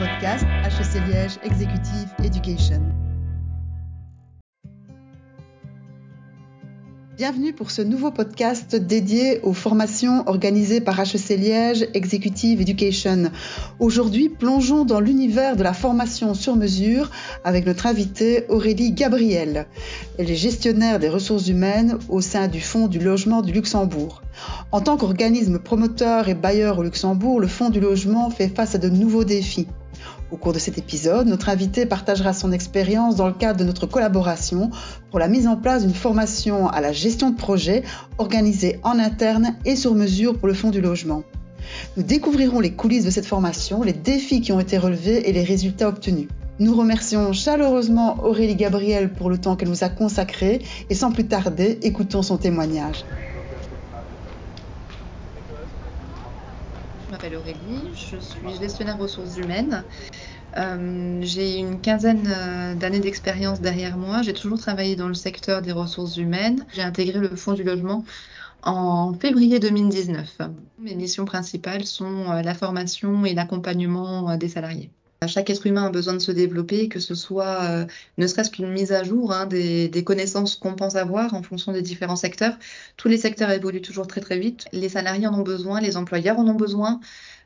podcast HEC Liège Executive Education. Bienvenue pour ce nouveau podcast dédié aux formations organisées par HEC Liège Executive Education. Aujourd'hui, plongeons dans l'univers de la formation sur mesure avec notre invitée Aurélie Gabriel. Elle est gestionnaire des ressources humaines au sein du Fonds du logement du Luxembourg. En tant qu'organisme promoteur et bailleur au Luxembourg, le Fonds du logement fait face à de nouveaux défis. Au cours de cet épisode, notre invité partagera son expérience dans le cadre de notre collaboration pour la mise en place d'une formation à la gestion de projet organisée en interne et sur mesure pour le Fonds du logement. Nous découvrirons les coulisses de cette formation, les défis qui ont été relevés et les résultats obtenus. Nous remercions chaleureusement Aurélie Gabriel pour le temps qu'elle nous a consacré et sans plus tarder, écoutons son témoignage. Je m'appelle Aurélie, je suis gestionnaire ressources humaines. Euh, j'ai une quinzaine euh, d'années d'expérience derrière moi. J'ai toujours travaillé dans le secteur des ressources humaines. J'ai intégré le Fonds du logement en février 2019. Mes missions principales sont euh, la formation et l'accompagnement des salariés. Chaque être humain a besoin de se développer, que ce soit euh, ne serait-ce qu'une mise à jour hein, des, connaissances qu'on pense avoir en fonction des différents secteurs. Tous les secteurs évoluent toujours très très vite. Les salariés en ont besoin, les employeurs en ont besoin.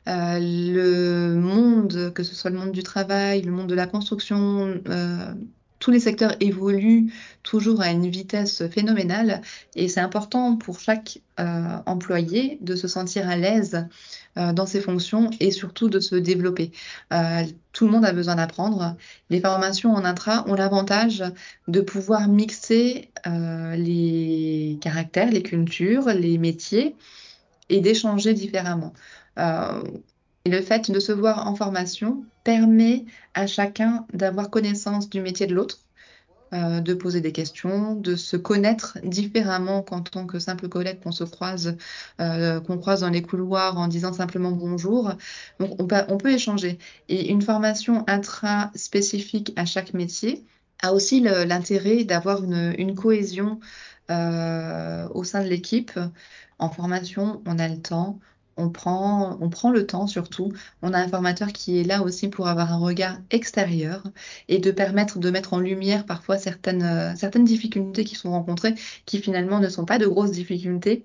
Euh, le monde, que ce soit le monde du travail, le monde de la construction, euh, tous les secteurs évoluent toujours à une vitesse phénoménale et c'est important pour chaque euh, employé de se sentir à l'aise euh, dans ses fonctions et surtout de se développer. Euh, tout le monde a besoin d'apprendre. Les formations en intra ont l'avantage de pouvoir mixer les caractères, les cultures, les métiers et d'échanger différemment. Et le fait de se voir en formation permet à chacun d'avoir connaissance du métier de l'autre, euh, de poser des questions, de se connaître différemment qu'en tant que simple collègue qu'on se croise, euh, qu'on croise dans les couloirs en disant simplement bonjour. Donc on peut, échanger. Et une formation intra-spécifique à chaque métier a aussi l'intérêt d'avoir une, une, cohésion euh, au sein de l'équipe. En formation, on a le temps, on prend, le temps surtout. On a un formateur qui est là aussi pour avoir un regard extérieur et de permettre de mettre en lumière parfois certaines, euh, certaines difficultés qui sont rencontrées, qui finalement ne sont pas de grosses difficultés.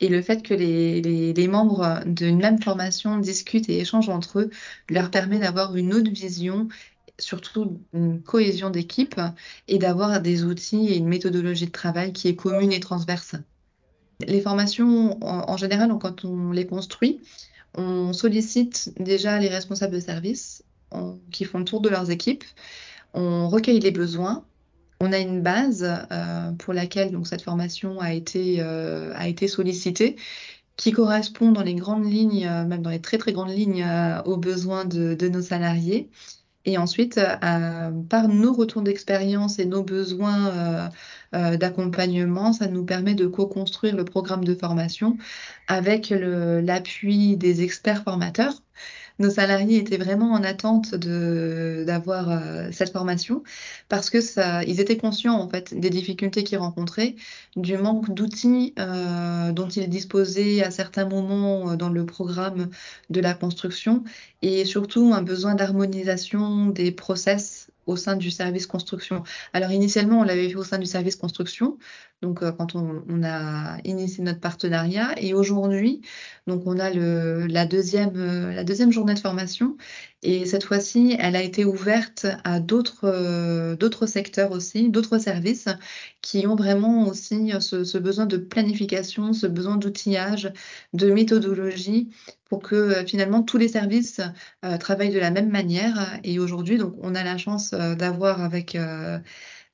Et le fait que les, les, les membres d'une même formation discutent et échangent entre eux leur permet d'avoir une autre vision surtout une cohésion d'équipe et d'avoir des outils et une méthodologie de travail qui est commune et transverse. Les formations, en, général, quand on les construit, on sollicite déjà les responsables de service qui font le tour de leurs équipes. On recueille les besoins. On a une base euh, pour laquelle donc, cette formation a été, euh, a été sollicitée qui correspond dans les grandes lignes, euh, même dans les très très grandes lignes, aux besoins de, de nos salariés. Et ensuite, euh, par nos retours d'expérience et nos besoins euh, euh, d'accompagnement, ça nous permet de co-construire le programme de formation avec l'appui des experts formateurs nos salariés étaient vraiment en attente d'avoir euh, cette formation parce que ça, ils étaient conscients en fait des difficultés qu'ils rencontraient, du manque d'outils euh, dont ils disposaient à certains moments euh, dans le programme de la construction et surtout un besoin d'harmonisation des process au sein du service construction. Alors initialement, on l'avait fait au sein du service construction, donc euh, quand on, a initié notre partenariat, et aujourd'hui, donc on a la deuxième euh, la deuxième journée de formation, et cette fois-ci, elle a été ouverte à d'autres euh, secteurs aussi, d'autres services qui ont vraiment aussi ce, ce besoin de planification, ce besoin d'outillage, de méthodologie pour que euh, finalement tous les services euh, travaillent de la même manière. Et aujourd'hui, donc, on a la chance euh, d'avoir avec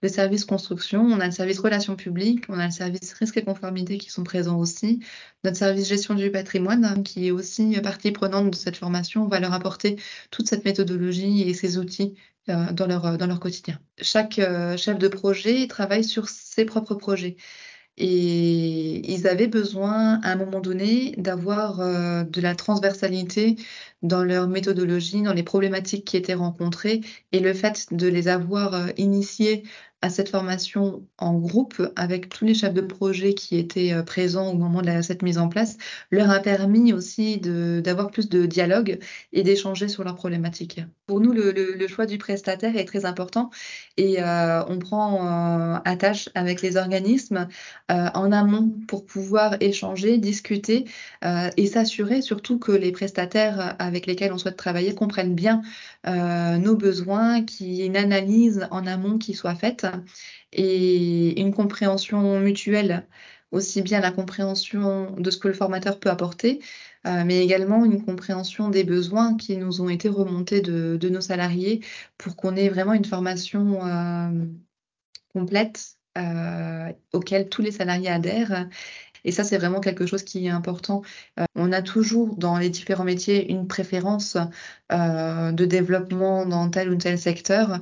le service construction, on a le service relations publiques, on a le service risque et conformité qui sont présents aussi, notre service gestion du patrimoine hein, qui est aussi partie prenante de cette formation, on va leur apporter toute cette méthodologie et ces outils dans leur, dans leur quotidien. Chaque chef de projet travaille sur ses propres projets. Et ils avaient besoin, à un moment donné, d'avoir euh, de la transversalité dans leur méthodologie, dans les problématiques qui étaient rencontrées. Et le fait de les avoir euh, initiés à cette formation en groupe avec tous les chefs de projet qui étaient euh, présents au moment de cette mise en place leur a permis aussi d'avoir plus de dialogue et d'échanger sur leurs problématiques. Pour nous, le, choix du prestataire est très important et euh, on prend attache avec les organismes en amont pour pouvoir échanger, discuter et s'assurer surtout que les prestataires avec lesquels on souhaite travailler comprennent bien euh, nos besoins, qu'il y ait une analyse en amont qui soit faite et une compréhension mutuelle, aussi bien la compréhension de ce que le formateur peut apporter, euh, mais également une compréhension des besoins qui nous ont été remontés de, nos salariés pour qu'on ait vraiment une formation euh, complète auquel tous les salariés adhèrent et ça, c'est vraiment quelque chose qui est important. Euh, on a toujours dans les différents métiers une préférence euh, de développement dans tel ou tel secteur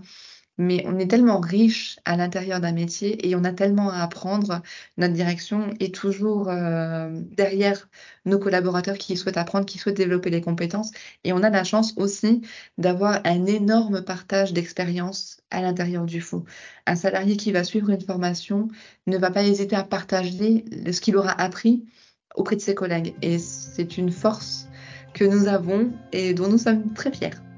mais on est tellement riche à l'intérieur d'un métier et on a tellement à apprendre. Notre direction est toujours euh, derrière nos collaborateurs qui souhaitent apprendre, qui souhaitent développer les compétences. Et on a la chance aussi d'avoir un énorme partage d'expérience à l'intérieur du FO. Un salarié qui va suivre une formation ne va pas hésiter à partager ce qu'il aura appris auprès de ses collègues. Et c'est une force que nous avons et dont nous sommes très fiers.